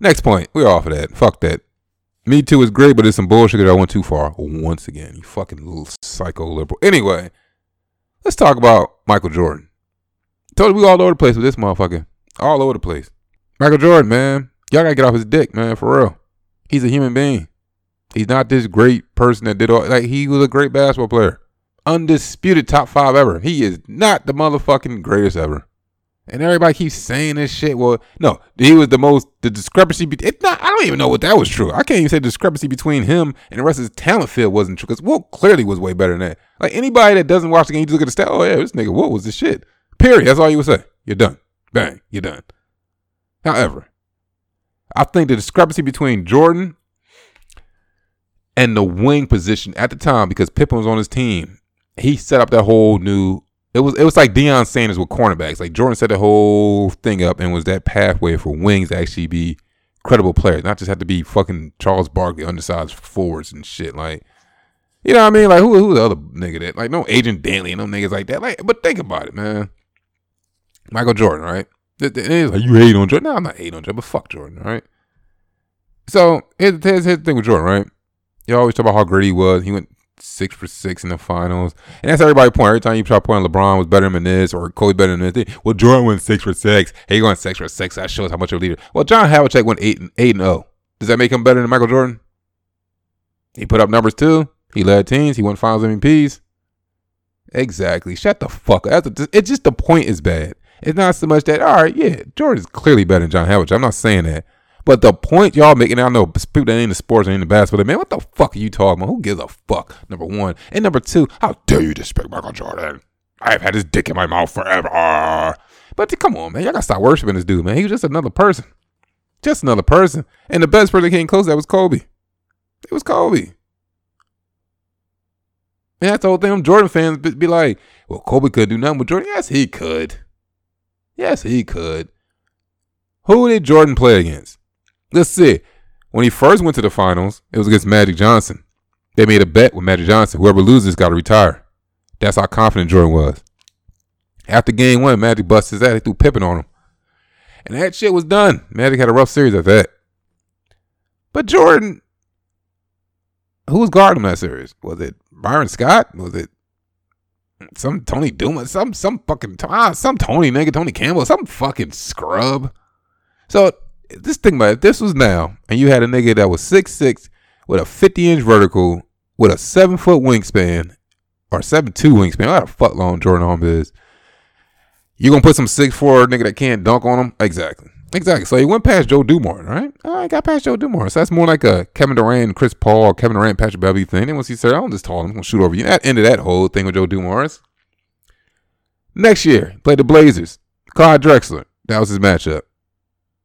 Next point. We're off of that. Fuck that. Me too is great, but it's some bullshit that I went too far. Once again, you fucking little psycho liberal. Anyway, let's talk about Michael Jordan. You we all over the place with this motherfucker. All over the place. Michael Jordan, man. Y'all gotta get off his dick, man, for real. He's a human being. He's not this great person that did all like he was a great basketball player. Undisputed top five ever. He is not the motherfucking greatest ever. And everybody keeps saying this shit. Well, no, he was the most the discrepancy. Be- it's not. I don't even know what that was true. I can't even say discrepancy between him and the rest of his talent field wasn't true because Wilt clearly was way better than that. Like anybody that doesn't watch the game, you just look at the stat. Oh yeah, this nigga Wilt was the shit. Period. That's all you would say. You're done. Bang. You're done. However, I think the discrepancy between Jordan and the wing position at the time, because Pippen was on his team, he set up that whole new. It was it was like Deion Sanders with cornerbacks. Like Jordan set the whole thing up and was that pathway for wings to actually be credible players, not just have to be fucking Charles Barkley undersized forwards and shit. Like, you know what I mean? Like who who the other nigga that like no Adrian Dantley and no niggas like that. Like, but think about it, man. Michael Jordan, right? It, It is like you hate on Jordan. No, I'm not hating on Jordan, but fuck Jordan, right? So here's, here's, here's the thing with Jordan, right? You always talk about how great he was. He went six for six in the finals. And that's everybody point. Every time you try pointing LeBron was better than this or Kobe better than this. Well, Jordan went six for six. Hey, he went six for six. That shows how much of a leader. Well, John Havlicek went eight and eight and oh. Does that make him better than Michael Jordan? He put up numbers too. He led teams. He won finals MVPs. Exactly. Shut the fuck up. It's just the point is bad. It's not so much that, all right, yeah, Jordan's clearly better than John Havlicek. I'm not saying that. But the point y'all making, I know people that ain't in sports and in the basketball, man, what the fuck are you talking about? Who gives a fuck? Number one. And number two, how dare you disrespect Michael Jordan? I've had his dick in my mouth forever. But come on, man. Y'all gotta stop worshiping this dude, man. He was just another person. Just another person. And the best person that came close that was Kobe. It was Kobe. And that's the whole thing. Jordan fans be like, well, Kobe could do nothing with Jordan. Yes, he could. Yes, he could. Who did Jordan play against? Let's see. When he first went to the finals, it was against Magic Johnson. They made a bet with Magic Johnson. Whoever loses got to retire. That's how confident Jordan was. After game one, Magic busted his ass. He threw Pippen on him. And that shit was done. Magic had a rough series at that. But Jordan, who was guarding that series? Was it Byron Scott? Was it some Tony Duma, some some fucking ah, some Tony nigga, Tony Campbell, some fucking scrub. So this thing about it, if this was now, and you had a nigga that was six six with a fifty inch vertical, with a seven foot wingspan, or seven two wingspan, what a fuck long Jordan Arm is. You gonna put some six four nigga that can't dunk on him? Exactly. Exactly. So he went past Joe Dumars, right? Right, got past Joe Dumars. So that's more like a Kevin Durant, Chris Paul, Kevin Durant, Patrick Beverley thing. Then once he said, I'm just tall, I'm gonna shoot over you. That ended that whole thing with Joe Dumars. Next year, played the Blazers. Clyde Drexler. That was his matchup.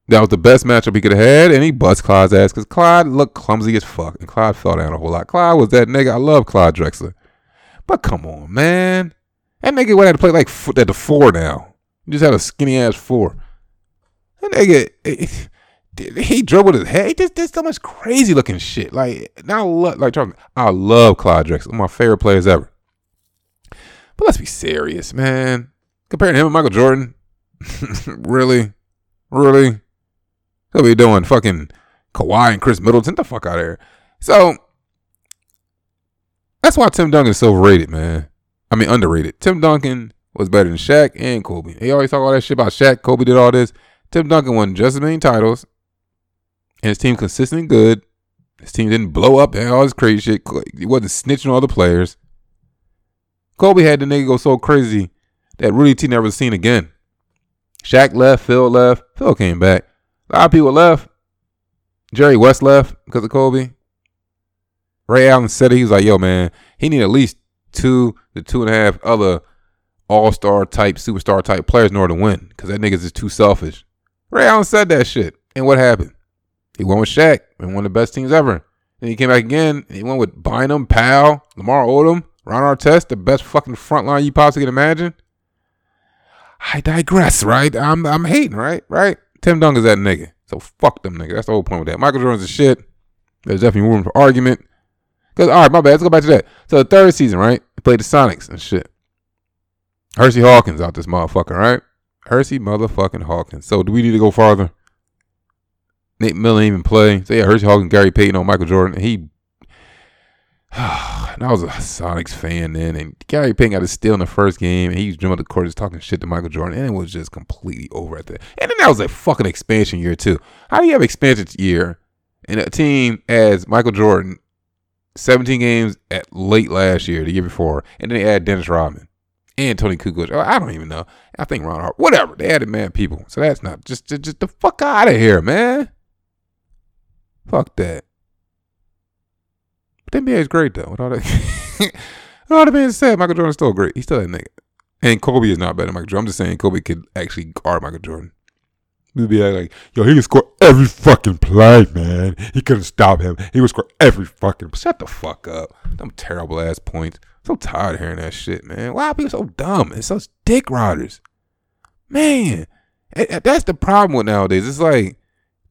That was the best matchup he could have had, and he bust Clyde's ass because Clyde looked clumsy as fuck, and Clyde fell down a whole lot. Clyde was that nigga. I love Clyde Drexler, but come on, man, that nigga would have to play like at the four now. He just had a skinny ass four. That nigga, eh, he dribbled his head. He just did so much crazy looking shit. Like now, like talking, I love Clyde Drexler, one of my favorite players ever. But let's be serious, man. Comparing him and Michael Jordan, really, really. He'll be doing fucking Kawhi and Khris Middleton. the fuck out of here. So that's why Tim Duncan is so overrated, man. I mean underrated. Tim Duncan was better than Shaq and Kobe. He always talk all that shit about Shaq. Kobe did all this. Tim Duncan won just as many titles, and his team consistently good. His team didn't blow up and all this crazy shit. He wasn't snitching on other players. Kobe had the nigga go so crazy that Rudy T never seen again. Shaq left, Phil left, Phil came back. A lot of people left. Jerry West left because of Kobe. Ray Allen said it. He was like, yo, man, he need at least two to two and a half other all star type, superstar type players in order to win because that nigga's just too selfish. Ray Allen said that shit. And what happened? He went with Shaq and one of the best teams ever. Then he came back again and he went with Bynum, Powell, Lamar Odom, Ron Artest, the best fucking front line you possibly can imagine. I digress, right? I'm I'm hating, right? Right? Tim Duncan's that nigga. So fuck them nigga. That's the whole point with that. Michael Jordan's a shit. There's definitely room for argument. Cause all right, my bad. Let's go back to that. So the third season, right? He played the Sonics and shit. Hersey Hawkins out this motherfucker, right? Hersey motherfucking Hawkins. So do we need to go farther? Nate McMillan even play. So yeah, Hersey Hawkins, Gary Payton on Michael Jordan. He and I was a Sonics fan then, and Gary Payton got a steal in the first game, and he was jumping the court just talking shit to Michael Jordan, and it was just completely over at that. And then that was a fucking expansion year too. How do you have expansion year in a team as Michael Jordan, 17 games at late last year, the year before, and then they add Dennis Rodman and Toni Kukoc. I don't even know. I think Ron Hart. Whatever. They added mad people, so that's not just just, just the fuck out of here, man. Fuck that. The NBA is great though. With all that, with all that being said, Michael Jordan's still great. He's still that nigga. And Kobe is not better than Michael Jordan. I'm just saying Kobe could actually guard Michael Jordan. We'd be like, yo, he can score every fucking play, man. He couldn't stop him. He would score every fucking. Shut the fuck up. Them terrible ass points. So tired of hearing that shit, man. Why are people so dumb? It's such dick riders, man. That's the problem with nowadays. It's like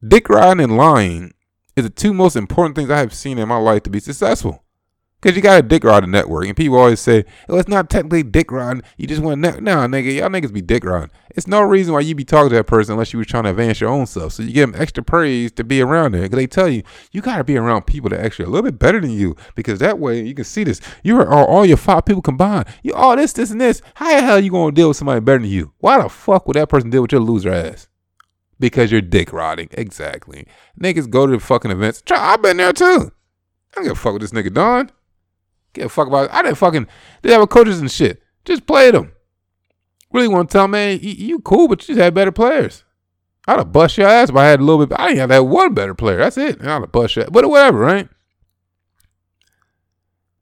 dick riding and lying is the two most important things I have seen in my life to be successful. Because you got a dick riding network. And people always say, oh, it's not technically dick riding. You just want to, net-. nah, nigga, y'all niggas be dick riding. It's no reason why you be talking to that person unless you was trying to advance your own stuff. So you give them extra praise to be around there. Because they tell you, you got to be around people that actually a little bit better than you. Because that way you can see this. You are all your five people combined. You all this, this, and this. How the hell you going to deal with somebody better than you? Why the fuck would that person deal with your loser ass? Because you're dick rotting. Exactly. Niggas go to the fucking events. I've been there too. I don't give a fuck with this nigga Don. Give a fuck about it. I didn't fucking they have coaches and shit. Just play them. Really want to tell man, you, you cool, but you just had better players. I'd have bust your ass if I had a little bit. I didn't have that one better player. That's it. I'd have bust your But whatever, right?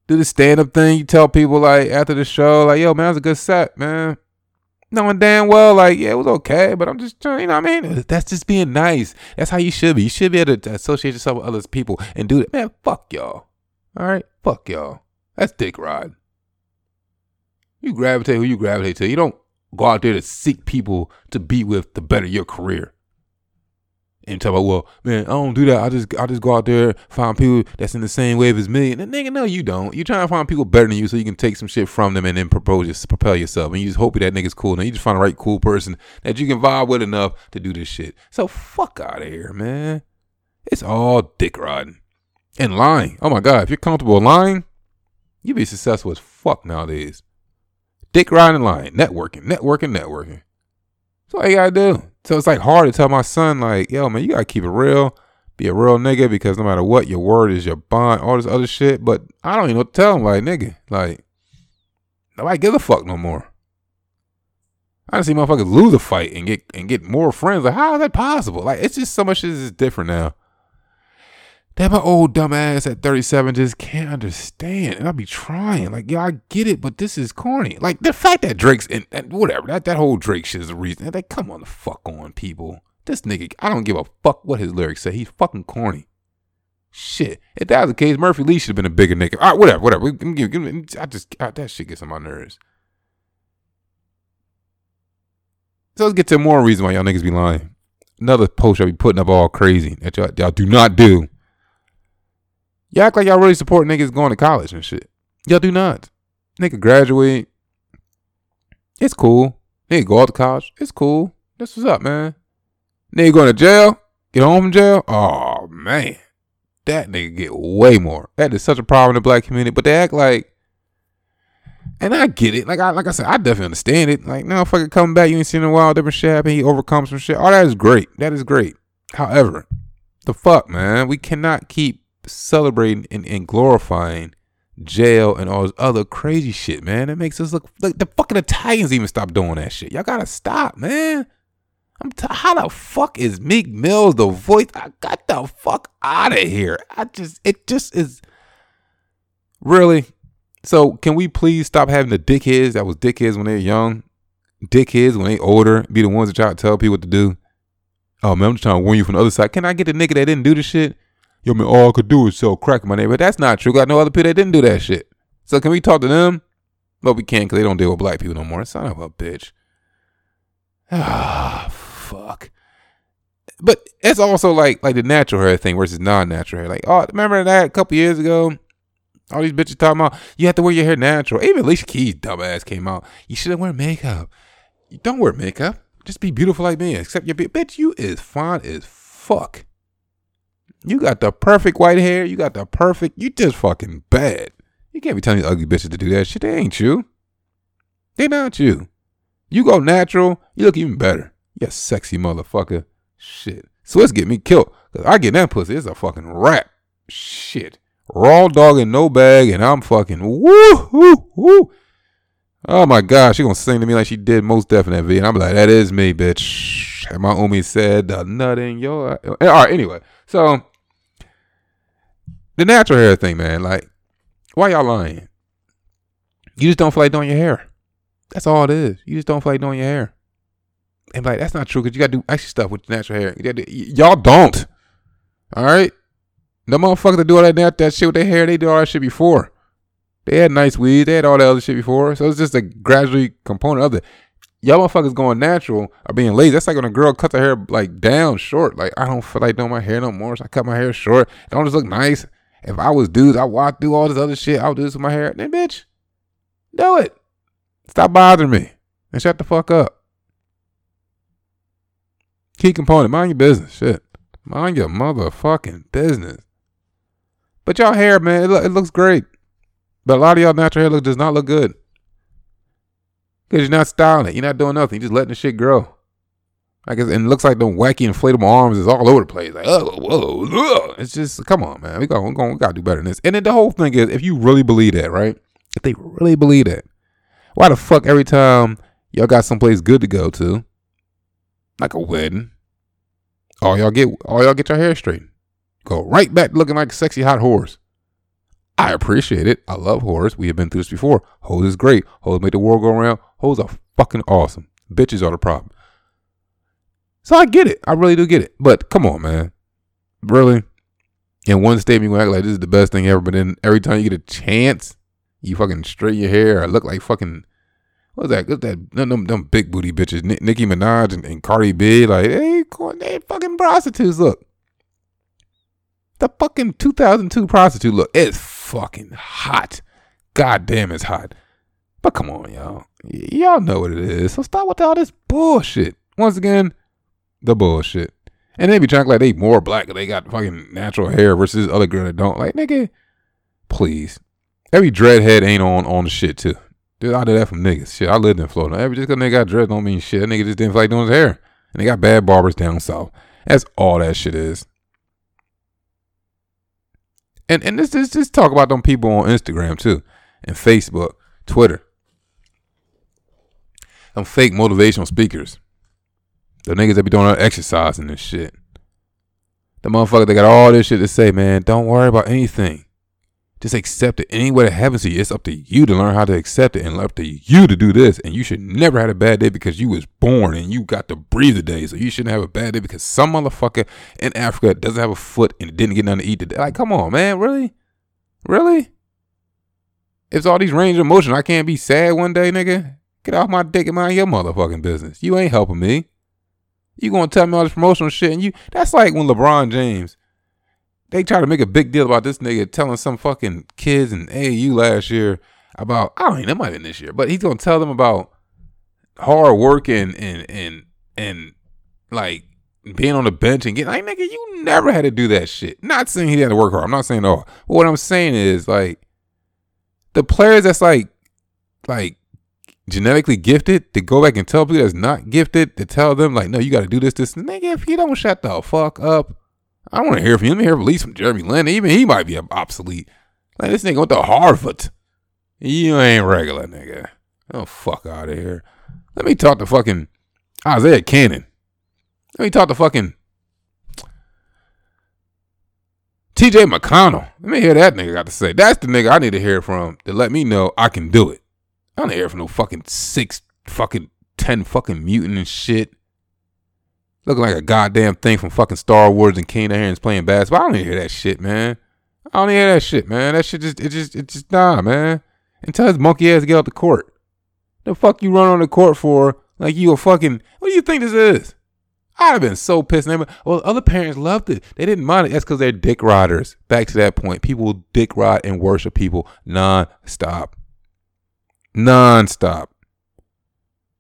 Do the stand up thing. You tell people like after the show, like, yo, man, that was a good set, man knowing damn well, like, yeah, it was okay, but I'm just trying, you know what I mean? That's just being nice. That's how you should be. You should be able to associate yourself with other people and do that. Man, fuck y'all. All right? Fuck y'all. That's dick ride. You gravitate who you gravitate to. You don't go out there to seek people to be with to better your career and talk about, well, man, I don't do that. I just I just go out there, find people that's in the same wave as me. And the nigga, no, you don't. You trying to find people better than you so you can take some shit from them and then propose just propel yourself. And you just hope that nigga's cool. And you just find the right cool person that you can vibe with enough to do this shit. So fuck out of here, man. It's all dick riding. And lying. Oh my God, if you're comfortable lying, you be successful as fuck nowadays. Dick riding lying. Networking, networking, networking. That's all you gotta do. So it's like hard to tell my son, like, yo, man, you gotta keep it real, be a real nigga, because no matter what, your word is your bond, all this other shit. But I don't even know tell him, like, nigga, like, nobody give a fuck no more. I see motherfuckers lose a fight and get and get more friends. Like, how is that possible? Like, it's just so much shit is different now. That my old dumb ass at 37 just can't understand. And I'll be trying. Like, yeah, I get it, but this is corny. Like, the fact that Drake's in, and whatever, that, that whole Drake shit is the reason. Like, come on the fuck on, people. This nigga, I don't give a fuck what his lyrics say. He's fucking corny. Shit. If that was the case, Murphy Lee should have been a bigger nigga. All right, whatever, whatever. Give, give, I just, I, that shit gets on my nerves. So let's get to more reason why y'all niggas be lying. Another post y'all be putting up all crazy that y'all, y'all do not do Y'all act like y'all really support niggas going to college and shit. Y'all do not. Nigga graduate. It's cool. Nigga go out to college. It's cool. This what's up, man. Nigga going to jail. Get home from jail. Oh man. That nigga get way more. That is such a problem in the black community. But they act like and I get it. Like I like I said, I definitely understand it. Like, no, fucking come back, you ain't seen a while, different shit he overcomes some shit. All that is great. That is great. However, the fuck, man, we cannot keep celebrating and, and glorifying jail and all this other crazy shit, man. It makes us look like the fucking Italians even stop doing that shit. Y'all gotta stop, man. I'm t- how the fuck is Meek Mills the voice? I got the fuck out of here. I just it just is really. So can we please stop having the dickheads that was dickheads when they were young, dickheads when they older, be the ones that try to tell people what to do? Oh man, I'm just trying to warn you from the other side. Can I get the nigga that didn't do the shit? Yo man, all I could do is sell crack my neighborhood. That's not true. Got no other people that didn't do that shit. So can we talk to them? But we can't because they don't deal with black people no more. Son of a bitch. Ah, fuck. But it's also like like the natural hair thing versus non-natural hair. Like, oh, remember that a couple years ago? All these bitches talking about you have to wear your hair natural. Even Alicia Keys dumbass came out. You shouldn't wear makeup. You don't wear makeup. Just be beautiful like me. Except your bitch, you is fine as fuck. You got the perfect white hair. You got the perfect. You just fucking bad. You can't be telling these ugly bitches to do that shit. They ain't you. They not you. You go natural. You look even better. You sexy motherfucker. Shit. Swiss get me killed. Cause I get that pussy. It's a fucking rap. Shit. Raw dog and no bag, and I'm fucking woo woo woo. Oh my god, she gonna sing to me like she did most definitely. And I'm like, that is me, bitch. And my Umi said the nut in your all right, anyway. So the natural hair thing, man, like, why y'all lying? You just don't feel like doing your hair. That's all it is. You just don't feel like doing your hair. And like, that's not true because you gotta do extra stuff with natural hair. Y'all don't. All right? The motherfuckers that do all that, that shit with their hair, they did all that shit before. They had nice weed. They had all that other shit before. So it's just a gradually component of it. Y'all motherfuckers going natural are being lazy. That's like when a girl cuts her hair like down short. Like I don't feel like doing my hair no more. So I cut my hair short. It don't just look nice. If I was dudes, I walk through all this other shit. I would do this with my hair. Then bitch, do it. Stop bothering me. And shut the fuck up. Key component, mind your business. Shit. Mind your motherfucking business. But y'all hair, man, it, lo- it looks great. But a lot of y'all natural hair look does not look good. Because you're not styling it. You're not doing nothing. You're just letting the shit grow. Like and it looks like the wacky inflatable arms is all over the place. Like, oh, whoa, whoa. It's just, come on, man. We got, we, got, we got to do better than this. And then the whole thing is, if you really believe that, right? If they really believe that, why the fuck every time y'all got someplace good to go to, like a wedding, all y'all get, all y'all get your hair straightened, go right back looking like a sexy hot horse. I appreciate it. I love horse. We have been through this before. Hoes is great. Hoes make the world go around. Hoes are fucking awesome. Bitches are the problem. So I get it. I really do get it. But come on, man. Really? In one statement, you act like this is the best thing ever, but then every time you get a chance, you fucking straighten your hair or look like fucking what's that? What's that? Them, them, them big booty bitches, Nicki Minaj and, and Cardi B, like they, they fucking prostitutes. Look, the fucking 2002 prostitute look. It's fucking hot. God damn, it's hot. But come on, y'all. Y- y'all know what it is. So stop with all this bullshit. Once again, the bullshit. And they be trying like they more black they got fucking natural hair versus other girl that don't. Like, nigga, please. Every dreadhead ain't on on the shit too. Dude, I did that from niggas. Shit, I lived in Florida. Every just cause nigga got dread don't mean shit. That nigga just didn't like doing his hair. And they got bad barbers down south. That's all that shit is. And and this this just talk about them people on Instagram too. And Facebook, Twitter. Them fake motivational speakers. The niggas that be doing exercising and this shit. The motherfucker that got all this shit to say, man, don't worry about anything. Just accept it. Any way that happens to you, it's up to you to learn how to accept it and up to you to do this. And you should never have a bad day because you was born and you got to breathe a day. So you shouldn't have a bad day because some motherfucker in Africa doesn't have a foot and didn't get nothing to eat today. Like, come on, man. Really? Really? It's all these range of emotion. I can't be sad one day, nigga. Get off my dick and mind your motherfucking business. You ain't helping me. You gonna tell me all this promotional shit and you that's like when LeBron James they try to make a big deal about this nigga telling some fucking kids in AAU last year about I don't know, it might have been this year, but he's gonna tell them about hard work and and and and like being on the bench and getting like nigga, you never had to do that shit. Not saying he had to work hard. I'm not saying oh. But what I'm saying is like the players that's like like genetically gifted to go back and tell people that's not gifted to tell them like no you got to do this this nigga if you don't shut the fuck up I don't want to hear from you. Let me hear at least from Jeremy Lin. Even he might be obsolete. Like this nigga went to Harvard. You ain't regular, nigga. Oh fuck out of here. Let me talk to fucking Isaiah Canaan. Let me talk to fucking TJ McConnell. Let me hear that nigga got to say. That's the nigga I need to hear from to let me know I can do it. I don't hear from no fucking six fucking ten fucking mutant and shit. Looking like a goddamn thing from fucking Star Wars and King of Hands playing basketball. I don't hear that shit, man. I don't hear that shit, man. That shit just it just it just nah, man. And tell his monkey ass to get out the court. The fuck you run on the court for like you a fucking what do you think this is? I'd have been so pissed. Well, other parents loved it. They didn't mind it. That's because they're dick riders. Back to that point. People dick ride and worship people non-stop. Non-stop.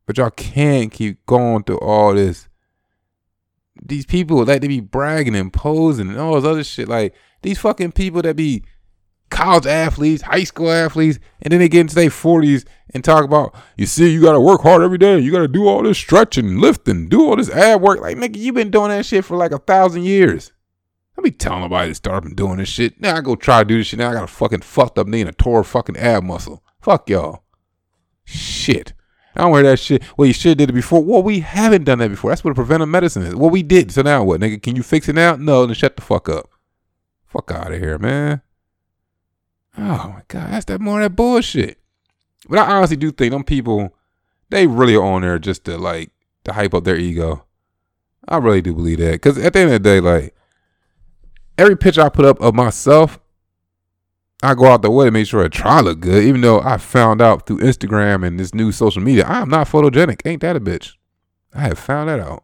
But y'all can't keep going through all this these people like they be bragging and posing and all this other shit. Like these fucking people that be college athletes, high school athletes, and then they get into their forties and talk about, you see, you gotta work hard every day. You gotta do all this stretching, lifting, do all this ab work. Like nigga, you been doing that shit for like a thousand years. I be telling nobody to start up and doing this shit. Now I go try to do this shit. Now I got a fucking fucked up knee and a tore fucking ab muscle. Fuck y'all. Shit. I don't wear that shit. Well, you should have did it before. Well, we haven't done that before. That's what a preventive medicine is. Well, we did. So now what, nigga? Can you fix it now? No, then shut the fuck up. Fuck out of here, man. Oh my god, that's that more of that bullshit. But I honestly do think them people, they really are on there just to like to hype up their ego. I really do believe that. Cause at the end of the day, like every picture I put up of myself, I go out the way to make sure I try look good. Even though I found out through Instagram and this new social media, I am not photogenic. Ain't that a bitch? I have found that out.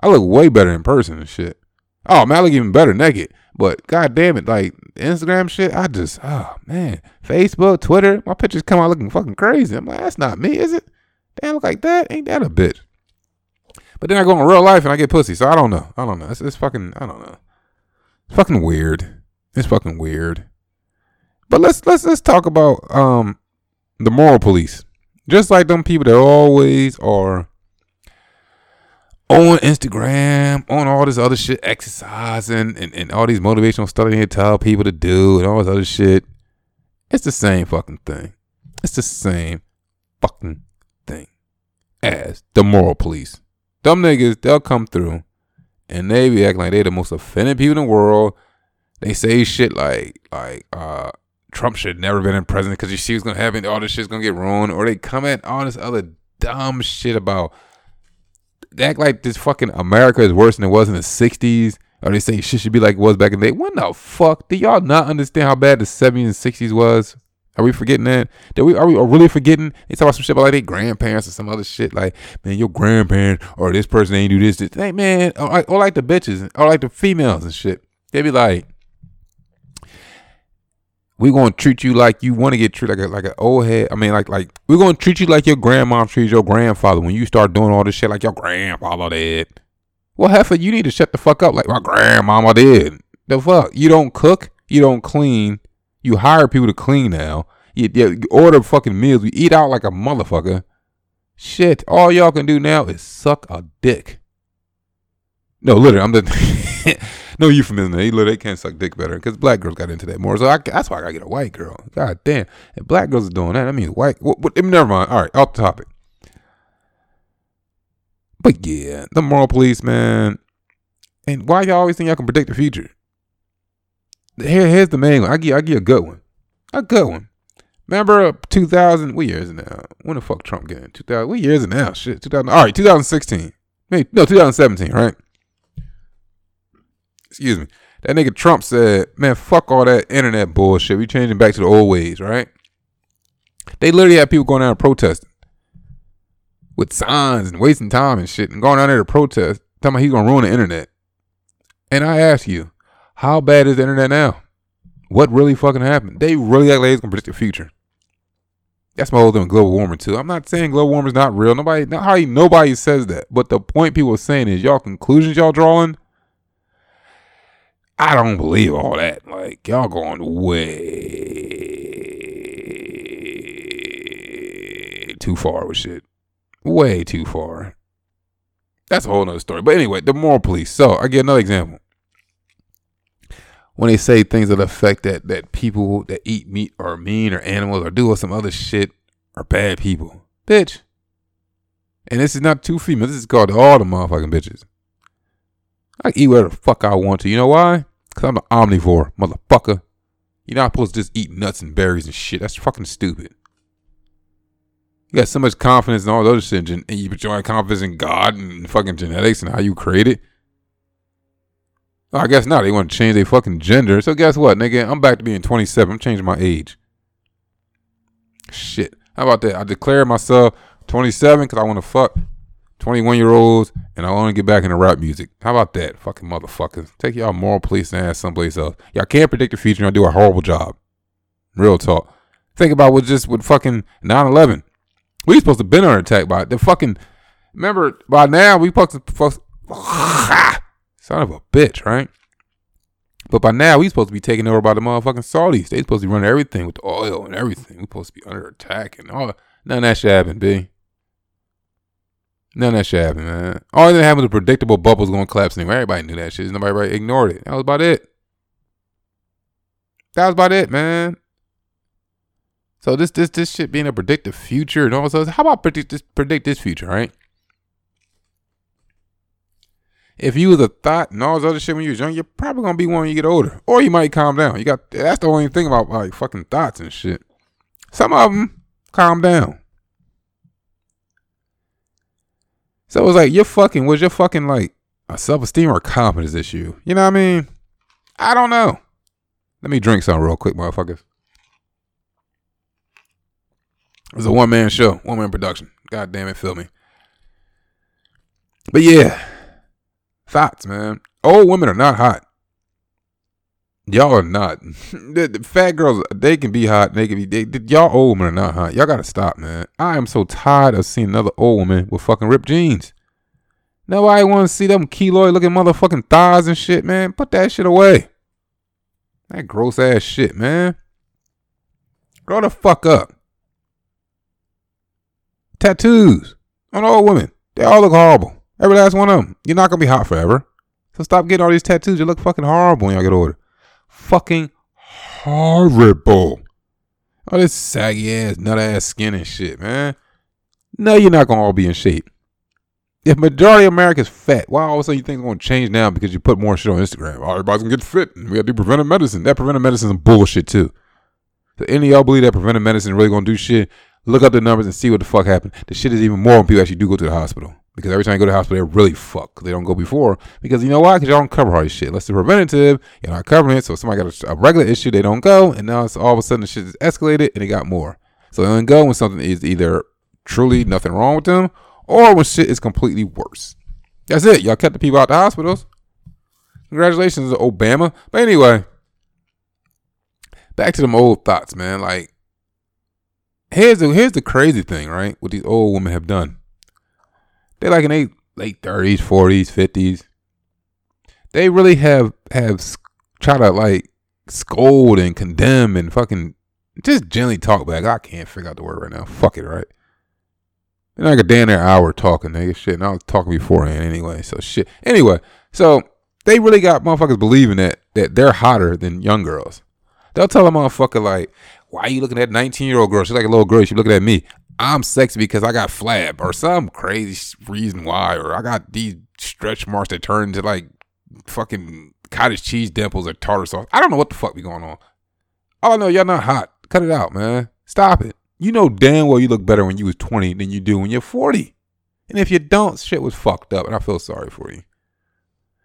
I look way better in person and shit. Oh man, I look even better naked. But god damn it, like Instagram shit, I just oh man. Facebook, Twitter, my pictures come out looking fucking crazy. I'm like, that's not me, is it? Damn look like that? Ain't that a bitch? But then I go in real life and I get pussy, so I don't know. I don't know. It's, it's fucking I don't know. It's fucking weird. It's fucking weird. But let's let's let's talk about um the moral police. Just like them people that always are on Instagram, on all this other shit, exercising and, and all these motivational stuff they tell people to do and all this other shit. It's the same fucking thing. It's the same fucking thing as the moral police. Dumb niggas, they'll come through and they be acting like they're the most offended people in the world. They say shit like like uh Trump should never been in president because you see what's gonna happen. all this shit's gonna get ruined, or they comment all this other dumb shit about they act like this fucking America is worse than it was in the '60s, or they say shit should be like it was back in the day. When the fuck do y'all not understand how bad the '70s and '60s was? Are we forgetting that? Did we are we really forgetting? They talk about some shit about like their grandparents or some other shit. Like, man, your grandparents or this person ain't do this. this. Hey, man, or like, or like the bitches, or like the females and shit. They be like, we gonna treat you like you want to get treated like a like an old head. I mean, like like we're gonna treat you like your grandma treats your grandfather when you start doing all this shit like your grandfather did. Well, heifer, you need to shut the fuck up like my grandmama did. The fuck, you don't cook, you don't clean, you hire people to clean now. You, you order fucking meals, you eat out like a motherfucker. Shit, all y'all can do now is suck a dick. No, literally, I'm the no euphemism. They literally can't suck dick better because black girls got into that more. So I, that's why I gotta get a white girl. God damn, if black girls are doing that, I mean white. What, what, never mind. All right, off the topic. But yeah, the moral police, man. And why y'all always think y'all can predict the future? Here, here's the main one. I give, I give a good one. A good one. Remember 2000? What year is it now? When the fuck Trump getting? 2000? What year is it now? Shit, 2000. All right, 2016. Maybe, no, 2017, right? Excuse me. That nigga Trump said, man, fuck all that internet bullshit. We changing back to the old ways, right? They literally had people going out and protesting with signs and wasting time and shit and going out there to protest, talking about he's gonna ruin the internet. And I ask you, how bad is the internet now? What really fucking happened? They really act like it's gonna predict the future. That's my whole thing with global warming too. I'm not saying global warming is not real. Nobody, not nobody says that. But the point people are saying is y'all conclusions y'all drawing. I don't believe all that. Like y'all going way too far with shit. Way too far. That's a whole nother story. But anyway, the moral police. So I get another example when they say things that affect that that people that eat meat are mean or animals or do some other shit are bad people. Bitch. And this is not two females. This is called all the motherfucking bitches. I eat whatever the fuck I want to. You know why? Because I'm an omnivore, motherfucker. You're not supposed to just eat nuts and berries and shit. That's fucking stupid. You got so much confidence in all those shit, and you put your confidence in God and fucking genetics and how you created. I guess not. They want to change their fucking gender. So guess what, nigga? I'm back to being 27. I'm changing my age. Shit. How about that? I declare myself 27 because I want to fuck 21 year olds and I want to get back into rap music. How about that? Fucking motherfuckers. Take y'all moral police and ass someplace else. Y'all can't predict the future and y'all do a horrible job. Real talk. Think about what just with fucking 9 11. We supposed to been under attack by the fucking. Remember, by now we supposed to. Son of a bitch, right? But by now, we supposed to be taking over by the motherfucking Saudis. They supposed to be running everything with the oil and everything. We supposed to be under attack and all. None of that shit happened, B. None of that shit happened, man. All that happened was predictable bubbles going to collapse anyway. Everybody knew that shit. Nobody ignored it. That was about it. That was about it, man. So this this this shit being a predictive future and all this. How about predict this predict this future, right? if you was a thought and all this other shit when you was young, you're probably gonna be one when you get older, or you might calm down. You got that's the only thing about like fucking thoughts and shit. Some of them calm down. So it was like you're fucking was your fucking like a self esteem or confidence issue. You know what I mean? I don't know. Let me drink some real quick, motherfuckers. It's a one man show, one man production. God damn it, feel me. But yeah, Thoughts, man. Old women are not hot. Y'all are not. the, the, fat girls, they can be hot. They can be. They, y'all old women are not hot. Y'all gotta stop, man. I am so tired of seeing another old woman with fucking ripped jeans. Nobody want to see them keloid looking motherfucking thighs and shit, man. Put that shit away. That gross ass shit, man. Grow the fuck up. Tattoos on old women. They all look horrible. Every last one of them. You're not gonna be hot forever. So stop getting all these tattoos. You look fucking horrible when y'all get older. Fucking horrible. All this saggy ass, nut ass skin and shit, man. No, you're not gonna all be in shape. If majority of America's fat, why all of a sudden you think it's gonna change now because you put more shit on Instagram? Oh, everybody's gonna get fit and we gotta do preventive medicine. That preventive medicine is bullshit too. So any of y'all believe that preventive medicine really gonna do shit, look up the numbers and see what the fuck happened. The shit is even more when people actually do go to the hospital. Because every time you go to the hospital, they're really fucked. They don't go before. Because you know why? Because y'all don't cover all this shit. Unless it's preventative, you're not covering it. So if somebody got a, a, regular issue, they don't go. And now it's all of a sudden the shit is escalated and it got more. So they only go when something is either truly nothing wrong with them or when shit is completely worse. That's it. Y'all cut the people out the hospitals. Congratulations, Obama. But anyway, back to them old thoughts, man. Like, here's the here's the crazy thing, right? What these old women have done they're like in their late thirties, forties, fifties. They really have have try to like scold and condemn and fucking just gently talk back. I can't figure out the word right now. Fuck it, right? And like a damn near hour talking, nigga. Shit. And I was talking beforehand anyway. So shit. Anyway, so they really got motherfuckers believing that that they're hotter than young girls. They'll tell a motherfucker like, "Why are you looking at 19 year old girl? She's like a little girl. She's looking at me. I'm sexy because I got flab or some crazy reason why, or I got these stretch marks that turn into like fucking cottage cheese dimples or tartar sauce. I don't know what the fuck be going on. Oh, All I know, y'all not hot. Cut it out, man. Stop it. You know damn well you look better when you was 20 than you do when you're 40. And if you don't, shit was fucked up, and I feel sorry for you.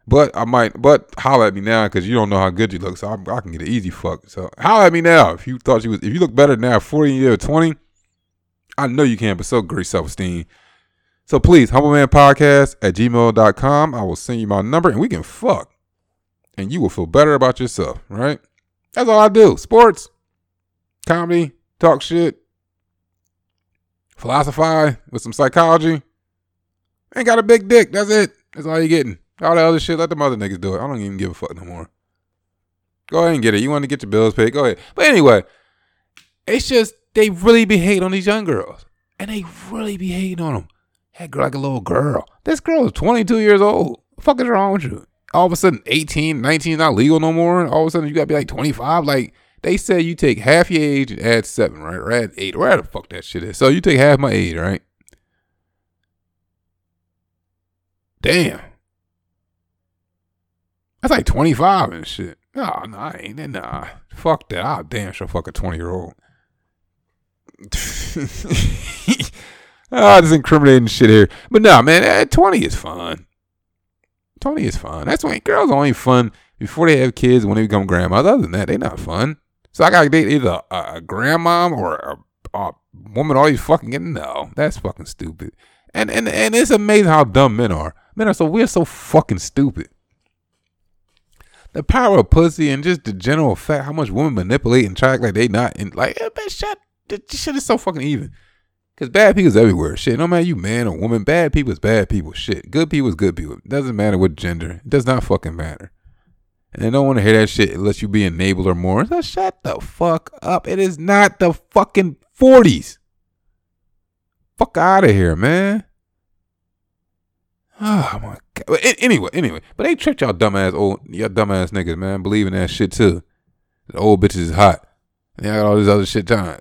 But I might, but holler at me now because you don't know how good you look, so I, I, can get an easy fuck. So holler at me now if you thought you was, if you look better now, 40 year 20, I know you can, but so great self esteem. So please, humblemanpodcast at gmail.com. I will send you my number and we can fuck. And you will feel better about yourself, right? That's all I do. Sports, comedy, talk shit, philosophize with some psychology. Ain't got a big dick. That's it. That's all you're getting. All that other shit, let the other niggas do it. I don't even give a fuck no more. Go ahead and get it. You want to get your bills paid? Go ahead. But anyway, it's just they really be hating on these young girls. And they really be hating on them. That girl like a little girl. This girl is 22 years old. Fuck is wrong with you? All of a sudden, 18, 19 not legal no more. All of a sudden, you gotta be like 25. Like, they say you take half your age and add seven, right? Or add eight. or Where the fuck that shit is. So you take half my age, right? Damn. That's like 25 and shit. Nah, nah, ain't. Nah. Fuck that. I'll damn sure fuck a 20 year old. ah, this incriminating shit here. But no, man, eh, 20 is fun. 20 is fun. That's when girls are only fun before they have kids when they become grandmas. Other than that, they're not fun. So I gotta date either a, a grandma or a, a woman always fucking getting no. That's fucking stupid. And and and it's amazing how dumb men are. Men are so we're so fucking stupid. The power of pussy and just the general fact how much women manipulate and try like they not and like eh, man, shut this shit is so fucking even. Cause bad people's everywhere. Shit, no matter you man or woman, bad people is bad people. Shit, good people is good people. It doesn't matter what gender. It does not fucking matter. And they don't want to hear that shit unless you be enabler more. So shut the fuck up. It is not the fucking 40s. Fuck out of here, man. Oh my god. Anyway, anyway, but they tricked y'all dumbass old y'all dumbass niggas, man, believing that shit too. The old bitches is hot. And y'all got all this other shit time.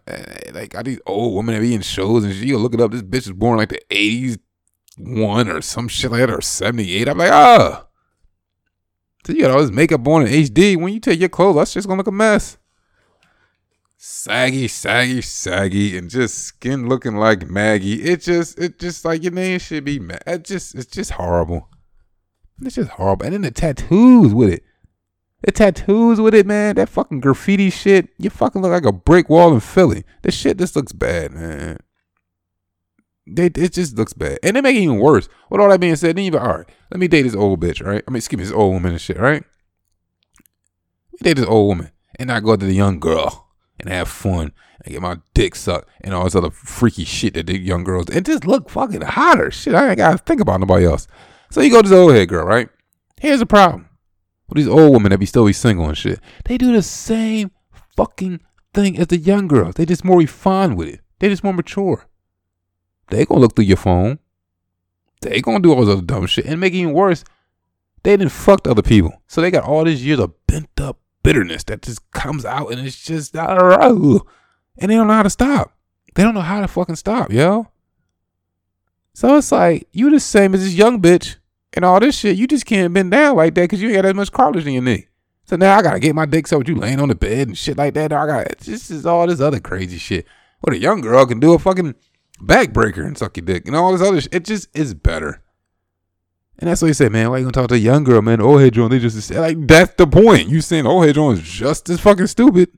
Like got these old women that be in shows and shit. You look it up. This bitch was born like the eighties one or some shit like that or seventy eight. I'm like, ah. So you got all this makeup on in HD. When you take your clothes, that's just gonna look a mess saggy, saggy, saggy, and just skin looking like Maggie. It just, it just like your name should be. Ma- it just, it's just horrible. It's just horrible. And then the tattoos with it. The tattoos with it, man. That fucking graffiti shit. You fucking look like a brick wall in Philly. This shit just looks bad, man. They, it just looks bad. And they make it even worse. With all that being said, then you all right, let me date this old bitch, right? I mean, excuse me, this old woman and shit, right? Let date this old woman and not go to the young girl and have fun and get my dick sucked and all this other freaky shit that the young girls and just look fucking hotter. Shit, I ain't gotta think about nobody else. So you go to this old head girl, right? Here's the problem with these old women that be still be single and shit. They do the same fucking thing as the young girls. They just more refined with it. They just more mature. They gonna look through your phone. They gonna do all this other dumb shit and make it even worse. They didn't fucked other people, so they got all these years of bent up bitterness that just comes out and it's just and they don't know how to stop. They don't know how to fucking stop, yo. So it's like you the same as this young bitch and all this shit. You just can't bend down like that because you ain't got that much cartilage in your knee. So now I gotta get my dick so you laying on the bed and shit like that. I got this is all this other crazy shit. What a young girl can do a fucking backbreaker and suck your dick and all this other shit. It just is better. And that's what he said, man. Why you gonna talk to a young girl, man? old head joint, they just say like that's the point. You saying old head joint is just as fucking stupid.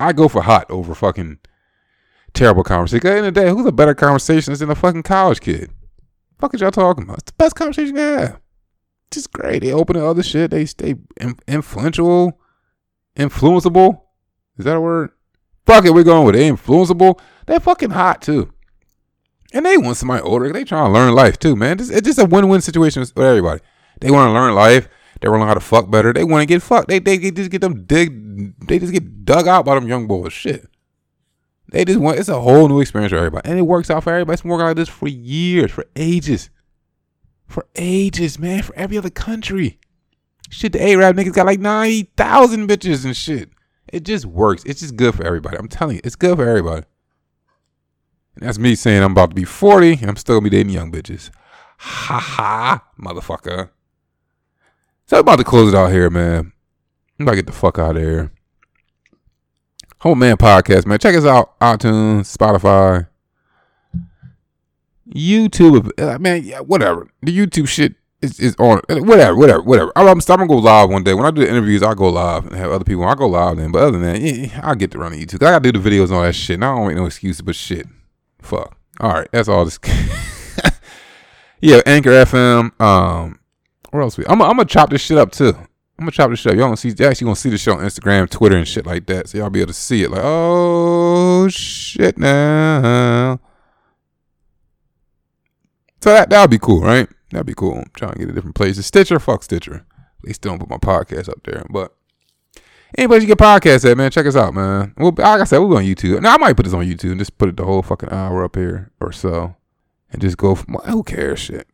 I go for hot over fucking terrible conversation. At the end of the day, who's a better conversationist than a fucking college kid? Fuck is y'all talking about? It's the best conversation you have. Just great. They open to other shit. They stay influential, influenceable. Is that a word? Fuck it, we're going with it. Influenceable. They're fucking hot too. And they want somebody older. They trying to learn life too, man. It's, it's just a win-win situation with everybody. They want to learn life. They want to learn how to fuck better. They want to get fucked. They, they they just get them dig. They just get dug out by them young boys. Shit. They just want. It's a whole new experience for everybody, and it works out for everybody. It's been working like this for years, for ages, for ages, man. For every other country. Shit, the Arab niggas got like ninety thousand bitches and shit. It just works. It's just good for everybody. I'm telling you, it's good for everybody. And that's me saying I'm about to be 40 and I'm still gonna be dating young bitches. Ha ha, motherfucker. So I'm about to close it out here, man. I'm about to get the fuck out of here. Home Man Podcast, man. Check us out. iTunes, Spotify, YouTube. Uh, man, yeah, whatever. The YouTube shit is, is on. Whatever, whatever, whatever. I'm, I'm, gonna go live one day. When I do the interviews, I go live and have other people. I go live then. But other than that, yeah, I'll get to run YouTube. I gotta do the videos and all that shit. And I don't make no excuses, but shit. Fuck. All right, that's all this. yeah, Anchor FM. Um, where else we? I'm, I'm gonna chop this shit up too. I'm gonna chop this shit up. Y'all gonna see? Y'all actually gonna see the show on Instagram, Twitter, and shit like that. So y'all be able to see it. Like, oh shit, now. So that that'll be cool, right? That'd be cool. I'm trying to get a different places. Stitcher, fuck Stitcher. They still don't put my podcast up there, but Anybody you get podcasts at, man, check us out, man. Well, like I said, we'll be on YouTube. Now I might put this on YouTube and just put it the whole fucking hour up here or so, and just go. For, who cares? Shit.